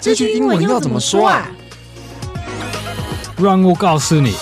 这句英文要怎么说啊？让我告诉你。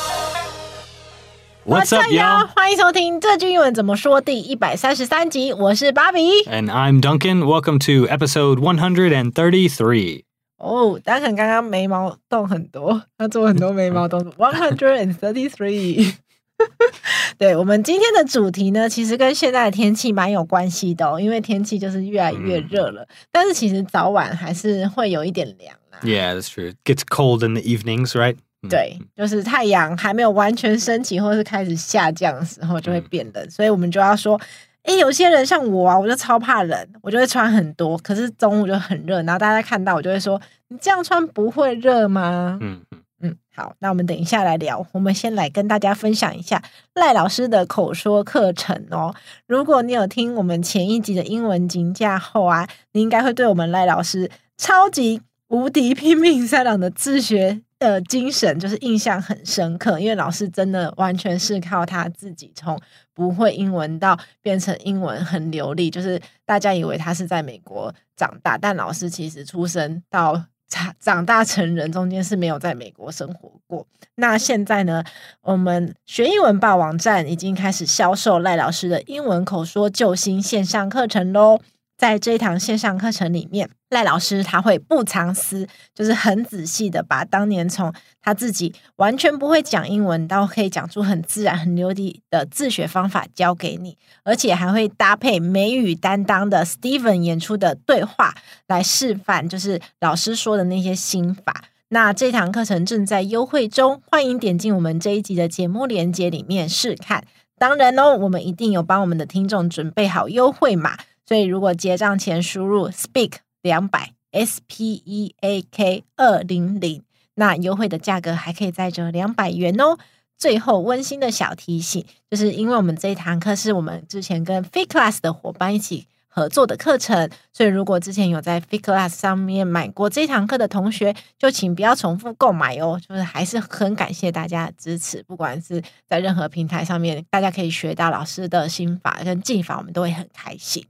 What's up, y'all？欢迎收听这句英文怎么说第一百三十三集。我是芭比，And I'm Duncan. Welcome to episode one hundred and thirty-three. 哦，Duncan 刚刚眉毛动很多，他做很多眉毛动作。One hundred and thirty-three. 对，我们今天的主题呢，其实跟现在的天气蛮有关系的哦，因为天气就是越来越热了，嗯、但是其实早晚还是会有一点凉啦。Yeah, that's true. Gets cold in the evenings, right? 对，就是太阳还没有完全升起，或是开始下降的时候，就会变冷，嗯、所以我们就要说，哎，有些人像我啊，我就超怕冷，我就会穿很多，可是中午就很热，然后大家看到我就会说，你这样穿不会热吗？嗯。嗯，嗯好，那我们等一下来聊。我们先来跟大家分享一下赖老师的口说课程哦。如果你有听我们前一集的英文金架厚啊，你应该会对我们赖老师超级无敌拼命三郎的自学的精神就是印象很深刻。因为老师真的完全是靠他自己从不会英文到变成英文很流利，就是大家以为他是在美国长大，但老师其实出生到。长长大成人中间是没有在美国生活过。那现在呢，我们学英文吧网站已经开始销售赖老师的英文口说救星线上课程喽。在这一堂线上课程里面，赖老师他会不藏私，就是很仔细的把当年从他自己完全不会讲英文到可以讲出很自然、很流利的自学方法教给你，而且还会搭配美语担当的 Steven 演出的对话来示范，就是老师说的那些心法。那这堂课程正在优惠中，欢迎点进我们这一集的节目链接里面试看。当然哦，我们一定有帮我们的听众准备好优惠码。所以，如果结账前输入 speak 两百 S P E A K 二零零，那优惠的价格还可以再折两百元哦。最后，温馨的小提醒，就是因为我们这一堂课是我们之前跟 Fit Class 的伙伴一起合作的课程，所以如果之前有在 Fit Class 上面买过这堂课的同学，就请不要重复购买哦。就是还是很感谢大家的支持，不管是在任何平台上面，大家可以学到老师的心法跟技法，我们都会很开心。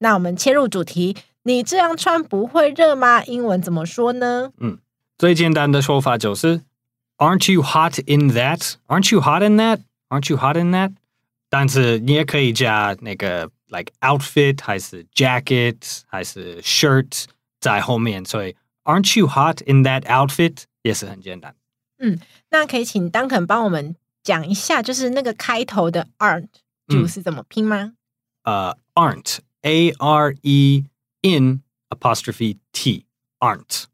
好，那我们切入主题。你这样穿不会热吗？英文怎么说呢？嗯，最简单的说法就是 Aren't you hot in that? Aren't you hot in that? Aren't you hot in that? 但是你也可以加那个 like outfit 还是 jacket 还是 shirt 在后面，所以 Aren't you hot in that outfit 也是很简单。嗯，那可以请 Duncan 帮我们讲一下，就是那个开头的 aren't 就是怎么拼吗？呃、uh,，aren't。A R E in apostrophe T aren't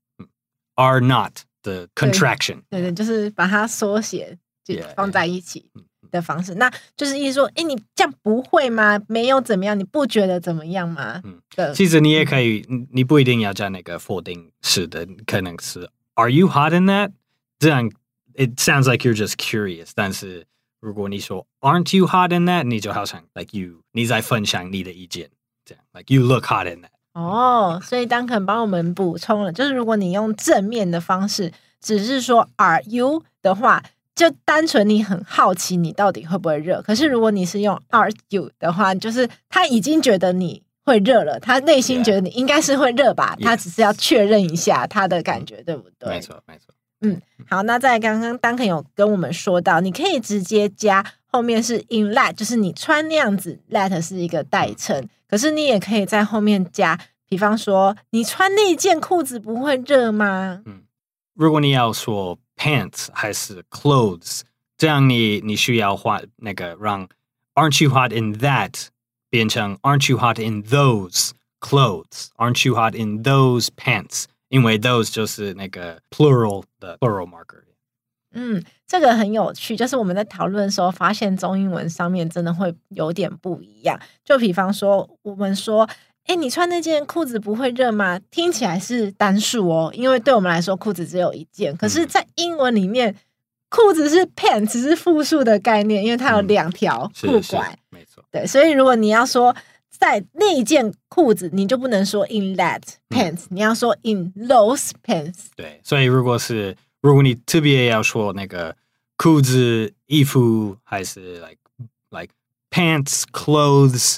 are not the contraction 对。对对，就是把它缩写就放在一起的方式。Yeah, yeah. 那就是意思说，哎，你这样不会吗？没有怎么样？你不觉得怎么样吗？嗯，其实你也可以，你不一定要加那个否定式的，可能是 Are you hot in that？这样 it sounds like you're just curious，但是如果你说 Aren't you hot in that？你就好像 like you 你在分享你的意见。 这样，like you look hot in that。哦，所以 Duncan 帮我们补充了，就是如果你用正面的方式，只是说 Are you 的话，就单纯你很好奇你到底会不会热。可是如果你是用 Are you 的话，就是他已经觉得你会热了，他内心觉得你应该是会热吧.他只是要确认一下他的感觉，对不对？没错，没错。嗯，好，那在刚刚 Duncan 有跟我们说到，你可以直接加后面是 in that，就是你穿那样子，that 是一个代称。可是你也可以在后面加，比方说你穿那件裤子不会热吗？嗯，如果你要说 pants 还是 clothes，这样你你需要换那个让 Aren't you hot in that 变成 Aren't you hot in those clothes？Aren't you hot in those pants？因为 those 就是那个 plural 的 plural marker。嗯，这个很有趣，就是我们在讨论的时候发现中英文上面真的会有点不一样。就比方说，我们说，哎，你穿那件裤子不会热吗？听起来是单数哦，因为对我们来说裤子只有一件。可是，在英文里面，嗯、裤子是 pants，是复数的概念，因为它有两条裤管。没错。对，所以如果你要说在那一件裤子，你就不能说 in that pants，、嗯、你要说 in those pants。对，所以如果是如果你特别要说那个裤子、衣服，还是 like like pants, clothes,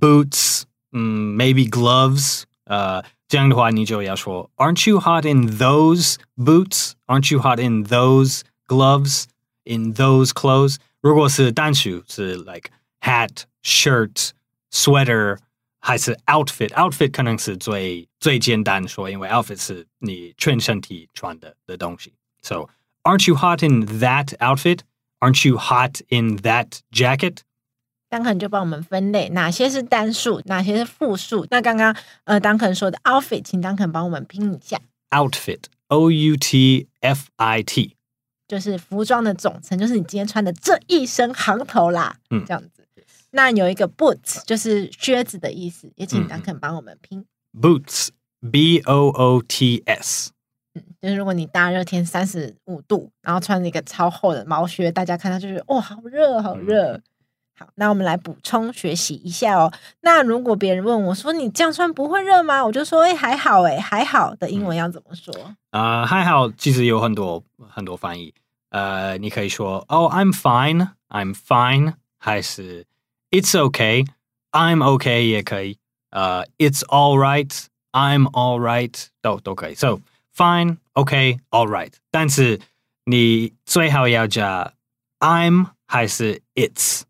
boots，嗯，maybe gloves，呃， 这样的话，你就要说，Aren't you hot in those boots? Aren't you hot in those gloves? In those clothes? 如果是单数，是 like hat, shirt, sweater，还是 outfit? Outfit 可能是最最简单说，因为 outfit 是你全身体穿的的东西。 So, aren't you hot in that outfit? Aren't you hot in that jacket? 当肯就帮我们分类哪些是单数，哪些是复数。那刚刚呃，当肯说的 outfit，请当肯帮我们拼一下。outfit，o u t f i t，就是服装的总称，就是你今天穿的这一身行头啦。嗯，这样子。那有一个 boots，就是靴子的意思，也请当肯帮我们拼。boots，b o o t s。 嗯，就是如果你大热天三十五度，然后穿着一个超厚的毛靴，大家看到就是哇，好热，好热。嗯好，那我们来补充学习一下哦。那如果别人问我说：“你这样穿不会热吗？”我就说：“哎，还好，哎，还好的。”英文要怎么说？啊、嗯呃，还好，其实有很多很多翻译。呃，你可以说：“Oh, I'm fine, I'm fine。”还是 “It's okay, I'm okay” 也可以。呃，“It's all right, I'm all right” 都都可以。So fine, okay, all right。但是你最好要加 “I'm” 还是 “It's”。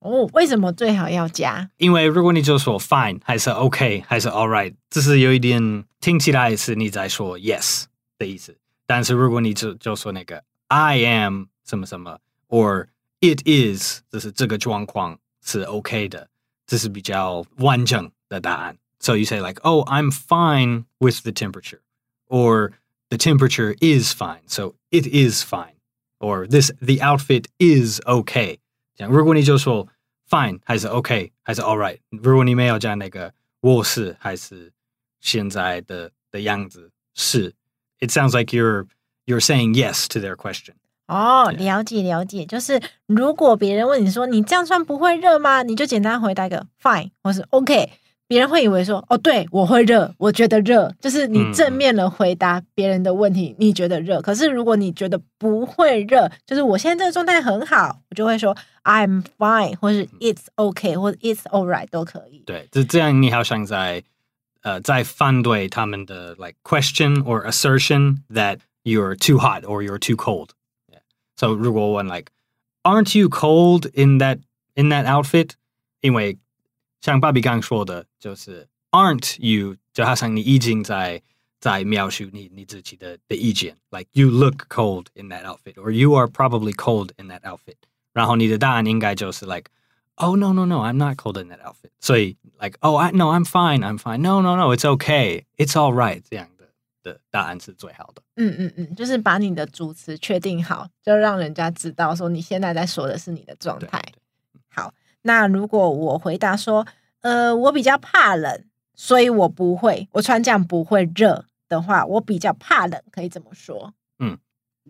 哦，为什么最好要加？因为如果你就说 fine 还是 OK 还是 all right，这是有一点听起来是你在说 yes 的意思。但是如果你就就说那个 I am 什么什么，or it is，就是这个状况是 OK 的，这是比较完整的答案。So you say like, oh, I'm fine with the temperature, or the temperature is fine, so it is fine, or this the outfit is okay。这样，如果你就说 fine 还是 OK 还是 all right，如果你没有加那个我是还是现在的的样子是，it sounds like you're you're saying yes to their question。哦，了解了解，就是如果别人问你说你这样穿不会热吗？你就简单回答一个 fine 或是 OK。 别人会以为说：“哦，对，我会热，我觉得热。”就是你正面的回答别人的问题，嗯、你觉得热。可是如果你觉得不会热，就是我现在这个状态很好，我就会说 “I'm fine” 或是 “It's okay” 或者 “It's all right” 都可以。对，就这样，你好像在呃在反对他们的 like question or assertion that you're too hot or you're too cold. Yeah. So 如果我问 like “Aren't you cold in that in that outfit？” 因为像芭比刚说的，就是 aren't you，就好像你已经在在描述你你自己的的意见，like you look cold in that outfit，or you are probably cold in that outfit。然后你的答案应该就是 like oh no no no，I'm not cold in that outfit。所以 like oh I no I'm fine，I'm fine，no no no，it's okay，it's all right，这样的的答案是最好的。嗯嗯嗯，就是把你的主词确定好，就让人家知道说你现在在说的是你的状态。好。那如果我回答说，呃，我比较怕冷，所以我不会，我穿这样不会热的话，我比较怕冷，可以怎么说？嗯，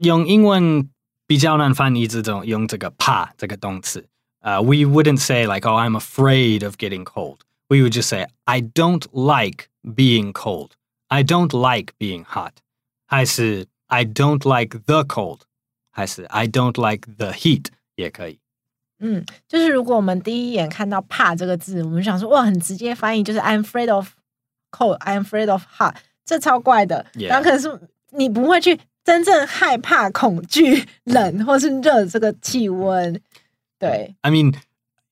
用英文比较难翻译这种用这个怕这个动词。呃、，We wouldn't say like, oh, I'm afraid of getting cold. We would just say, I don't like being cold. I don't like being hot. 还是 I don't like the cold. 还是 I don't like the heat 也可以。嗯，就是如果我们第一眼看到“怕”这个字，我们想说哇，很直接翻译就是 “I'm afraid of cold, I'm afraid of hot”，这超怪的。然后可能是你不会去真正害怕、恐惧冷或是热这个气温。对，I mean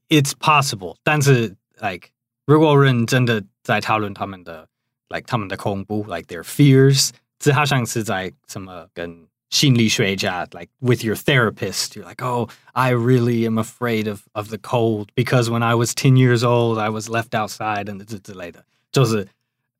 it's possible，但是 like 如果人真的在讨论他们的 like 他们的恐怖，like their fears，这好像是在什么跟。心理学家，like with your therapist, you're like, oh, I really am afraid of of the cold because when I was ten years old, I was left outside and 之之类的。就是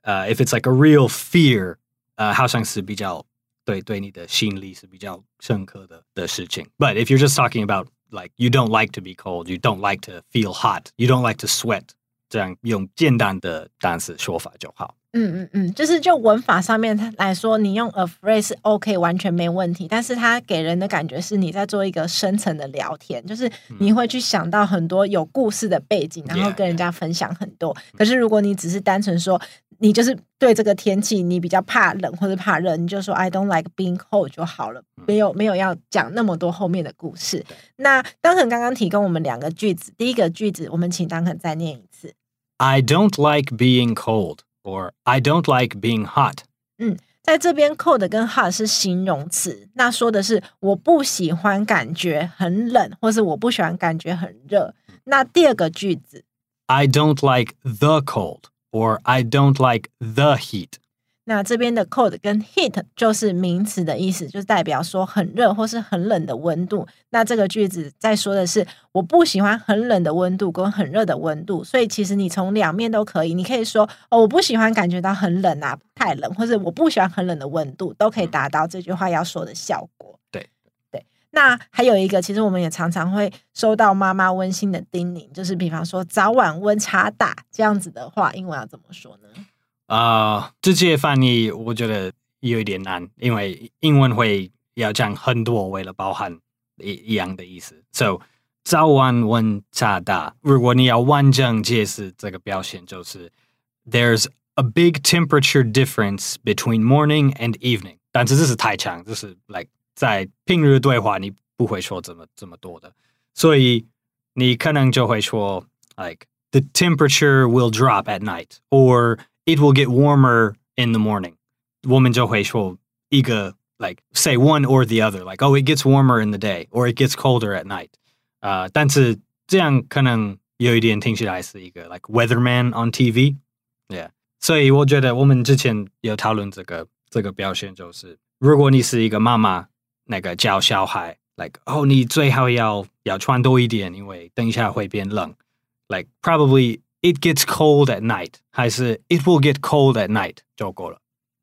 呃、uh,，if it's like a real fear，呃、uh,，好像是比较对对你的心理是比较深刻的的事情。But if you're just talking about like you don't like to be cold, you don't like to feel hot, you don't like to sweat，这样用简单的单词说法就好。 嗯嗯嗯，就是就文法上面它来说，你用 a phrase 是 OK，完全没问题。但是它给人的感觉是你在做一个深层的聊天，就是你会去想到很多有故事的背景，然后跟人家分享很多。可是如果你只是单纯说你就是对这个天气你比较怕冷或者怕热，你就说 I don't like being cold 就好了，没有没有要讲那么多后面的故事。那当肯刚刚提供我们两个句子，第一个句子我们请当肯再念一次。I don't like being cold. or I don't like being hot. 嗯，在这边 cold 跟 hot 是形容词，那说的是我不喜欢感觉很冷，或是我不喜欢感觉很热。那第二个句子，I don't like the cold or I don't like the heat. 那这边的 cold 跟 heat 就是名词的意思，就是代表说很热或是很冷的温度。那这个句子在说的是我不喜欢很冷的温度跟很热的温度，所以其实你从两面都可以。你可以说哦，我不喜欢感觉到很冷啊，太冷，或者我不喜欢很冷的温度，都可以达到这句话要说的效果。对对。那还有一个，其实我们也常常会收到妈妈温馨的叮咛，就是比方说早晚温差大这样子的话，英文要怎么说呢？啊，uh, 直接翻译我觉得有一点难，因为英文会要讲很多，为了包含一一样的意思。So，早晚温差大。如果你要完整解释这个表现，就是 There's a big temperature difference between morning and evening。但是这是太长，就是 like 在平日对话你不会说这么这么多的，所以你可能就会说 like the temperature will drop at night or It will get warmer in the morning. 我们就会说一个 like say one or the other, like oh it gets warmer in the day or it gets colder at night. 呃，但是这样可能有一点听起来是一个 like weatherman on TV. Yeah. 所以我觉得我们之前有讨论这个这个表现，就是如果你是一个妈妈，那个教小孩 like 哦你最好要要穿多一点，因为等一下会变冷。Like probably. It gets cold at night，还是 It will get cold at night 就够了。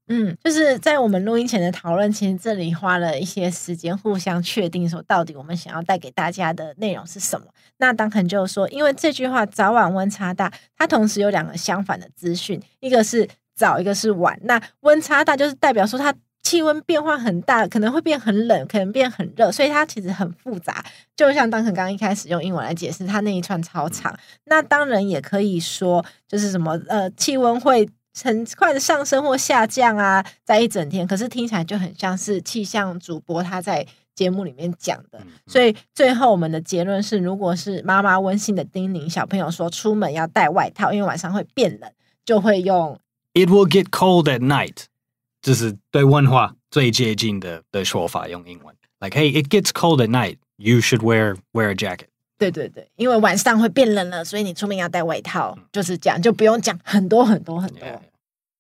嗯，就是在我们录音前的讨论，其实这里花了一些时间，互相确定说到底我们想要带给大家的内容是什么。那当肯就说，因为这句话早晚温差大，它同时有两个相反的资讯，一个是早，一个是晚。那温差大就是代表说它。气温变化很大，可能会变很冷，可能变很热，所以它其实很复杂。就像当成刚刚一开始用英文来解释，它那一串超长。那当然也可以说，就是什么呃，气温会很快的上升或下降啊，在一整天。可是听起来就很像是气象主播他在节目里面讲的。所以最后我们的结论是，如果是妈妈温馨的叮咛小朋友说出门要带外套，因为晚上会变冷，就会用 It will get cold at night。这是对文化最接近的的说法，用英文，like hey, it gets cold at night, you should wear wear a jacket。对对对，因为晚上会变冷了，所以你出门要带外套，就是这样，就不用讲很多很多很多。Yeah.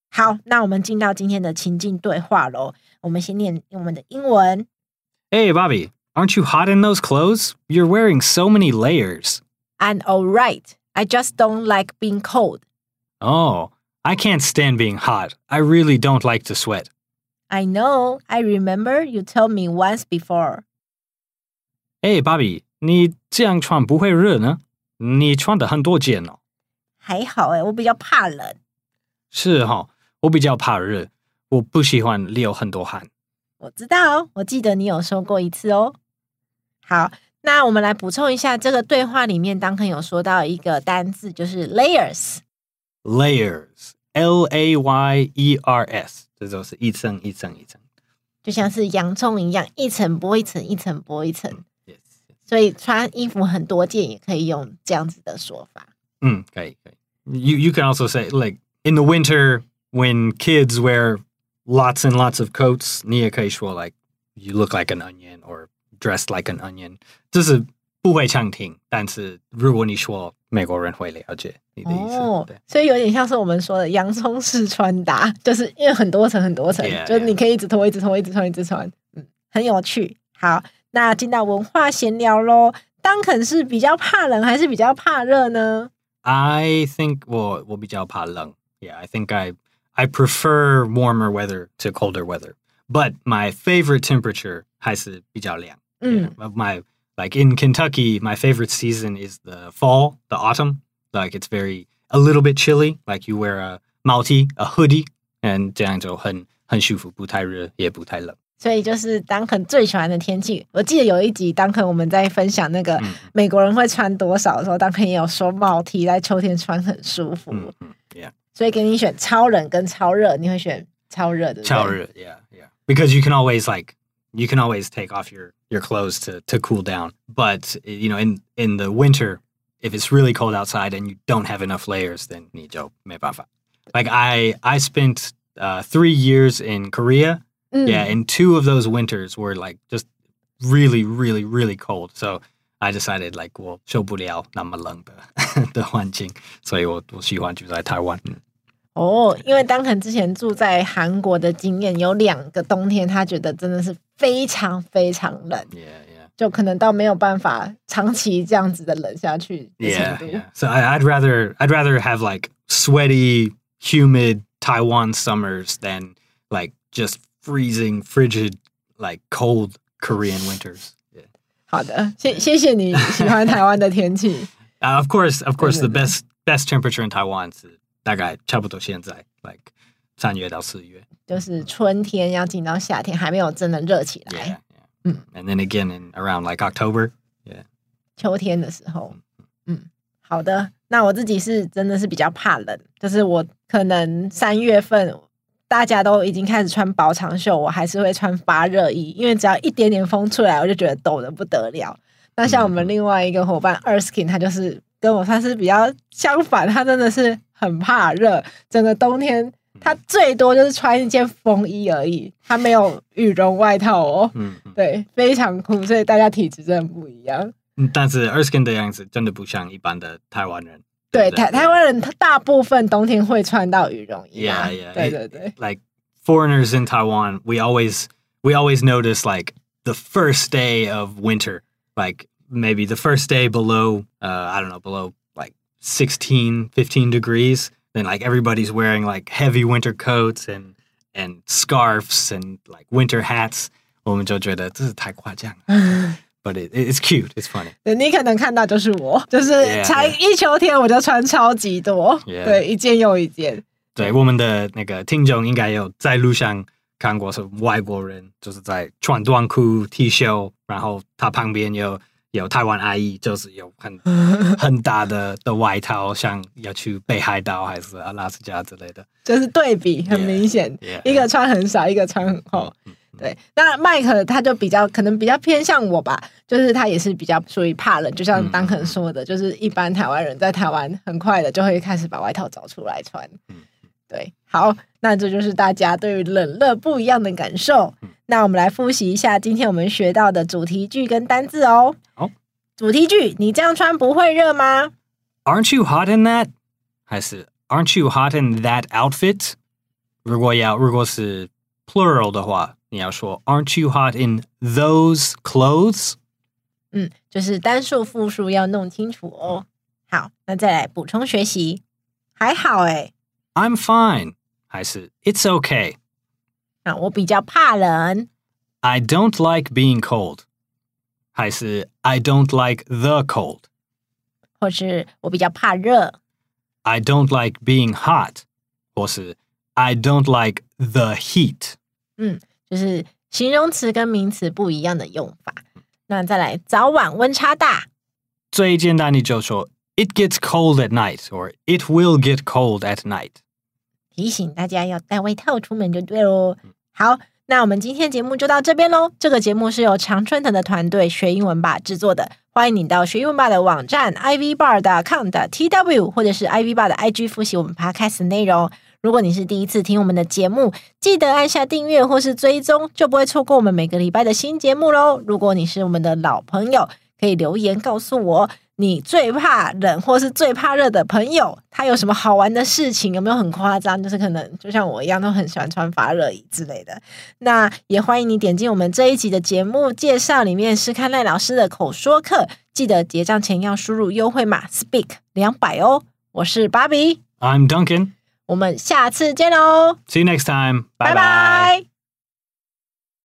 好，那我们进到今天的情境对话喽。我们先念我们的英文。Hey, Bobby, aren't you hot in those clothes? You're wearing so many layers. I'm all right. I just don't like being cold. Oh. I can't stand being hot. I really don't like to sweat. I know. I remember you told me once before. Hey, Bobby，你这样穿不会热呢？你穿的很多件哦。还好诶，我比较怕冷。是哦，我比较怕热，我不喜欢流很多汗。我知道，我记得你有说过一次哦。好，那我们来补充一下，这个对话里面，当肯有说到一个单字，就是 layers。layers。 L A Y E R S，这就是一层一层一层，就像是洋葱一样，一层剥一层，一层剥一层。Yes, yes. 所以穿衣服很多件也可以用这样子的说法。嗯，可以可以。You you can also say like in the winter when kids wear lots and lots of coats，你也可以说 like you look like an onion or dressed like an onion。这是 不会常听，但是如果你说。美国人会了解你的意思，哦、对，所以有点像是我们说的洋葱式穿搭，就是因为很多层很多层，yeah, 就是你可以一直脱，一直脱，一直穿，一直穿，嗯，很有趣。好，那进到文化闲聊喽。当肯是比较怕冷还是比较怕热呢？I think 我我比较怕冷。Yeah, I think I I prefer warmer weather to colder weather, but my favorite temperature 还是比较凉。嗯 yeah, my Like in Kentucky, my favorite season is the fall, the autumn. Like it's very a little bit chilly. Like you wear a 毛 T, a hoodie, and 这样就很很舒服，不太热也不太冷。所以就是当肯最喜欢的天气。我记得有一集当肯我们在分享那个美国人会穿多少的时候，当肯也有说毛 T 在秋天穿很舒服。嗯嗯，Yeah。所以给你选超冷跟超热，你会选超热的。超热，Yeah, Yeah. Because you can always like you can always take off your your clothes to to cool down. But you know, in in the winter, if it's really cold outside and you don't have enough layers, then 你就没办法。 Like I I spent uh, three years in Korea. Yeah, and two of those winters were like just really, really, really cold. So I decided like 我受不了那么冷的的环境，所以我我喜欢住在台湾。 哦，因为当肯之前住在韩国的经验，有两个冬天，他觉得真的是非常非常冷。Yeah, yeah. 就可能到没有办法长期这样子的冷下去的程度。Yeah, yeah. So I, I'd rather I'd rather have like sweaty, humid Taiwan summers than like just freezing, frigid, like cold Korean winters. 好的，谢谢谢你喜欢台湾的天气。Uh, of course, of course, the best best temperature in Taiwan 是大概差不多现在，like 三月到四月，就是春天要进到夏天，还没有真的热起来。Yeah, yeah. And then again in around like October. Yeah. 秋天的时候，嗯，好的。那我自己是真的是比较怕冷，就是我可能三月份大家都已经开始穿薄长袖，我还是会穿发热衣，因为只要一点点风出来，我就觉得抖得不得了。那像我们另外一个伙伴 Erskin，他就是跟我算是比较相反，他真的是很怕热，整个冬天他最多就是穿一件风衣而已，他没有羽绒外套哦。嗯，对，非常酷，所以大家体质真的不一样。但是 Erskin 的样子真的不像一般的台湾人。对，台台湾人他大部分冬天会穿到羽绒衣。Yeah, yeah. 对对对。Like foreigners in Taiwan, we always we always notice like the first day of winter, like maybe the first day below uh I don't know, below like 16, 15 degrees, then like everybody's wearing like heavy winter coats and and scarves and like winter hats. 我们就觉得这是太夸张了。But it, it's cute. It's funny. 对，你可能看到就是我，就是才 Yeah, 一秋天我就穿超级多 Yeah. 对，一件又一件。对，我们的那个听众应该有在路上看过是外国人，就是在穿短裤 T 恤，然后他旁边有 有台湾阿姨，就是有很 很大的的外套，像要去北海道还是阿拉斯加之类的。就是对比很明显 Yeah, yeah. 一个穿很少，一个穿很厚。对，那麦克他就比较可能比较偏向我吧，就是他也是比较属于怕冷，就像当肯说的，就是一般台湾人在台湾很快的就会开始把外套找出来穿。对，好，那这就是大家对于冷热不一样的感受。那我们来复习一下今天我们学到的主题句跟单字哦。好，主题句，你这样穿不会热吗？Aren't you hot in that？还是 Aren't you hot in that outfit？如果要如果是 plural 的话，你要说 Aren't you hot in those clothes？嗯，就是单数复数要弄清楚哦。好，那再来补充学习，还好诶。I'm fine，还是 It's okay。啊，我比较怕冷。 I don't like being cold，还是 I don't like the cold。或是我比较怕热。 I don't like being hot，或是 I don't like the heat。嗯，就是形容词跟名词不一样的用法。那再来，早晚温差大。最简单你就说 It gets cold at night，or It will get cold at night。提醒大家要带外套出门就对喽。 好，那我们今天节目就到这边喽。这个节目是由常春藤的团队学英文吧制作的。欢迎你到学英文吧的网站 ivbar.com 的 tw 或者是 ivbar 的 IG 复习我们 podcast 的内容。如果你是第一次听我们的节目，记得按下订阅或是追踪，就不会错过我们每个礼拜的新节目喽。如果你是我们的老朋友，可以留言告诉我，你最怕冷或是最怕热的朋友，他有什么好玩的事情？有没有很夸张？就是可能就像我一样，都很喜欢穿发热衣之类的。那也欢迎你点进我们这一集的节目介绍里面，是看赖老师的口说课，记得结账前要输入优惠码 SPEAK 两百哦。我是芭比，I'm Duncan。我们下次见喽，See you next time。拜拜拜。拜。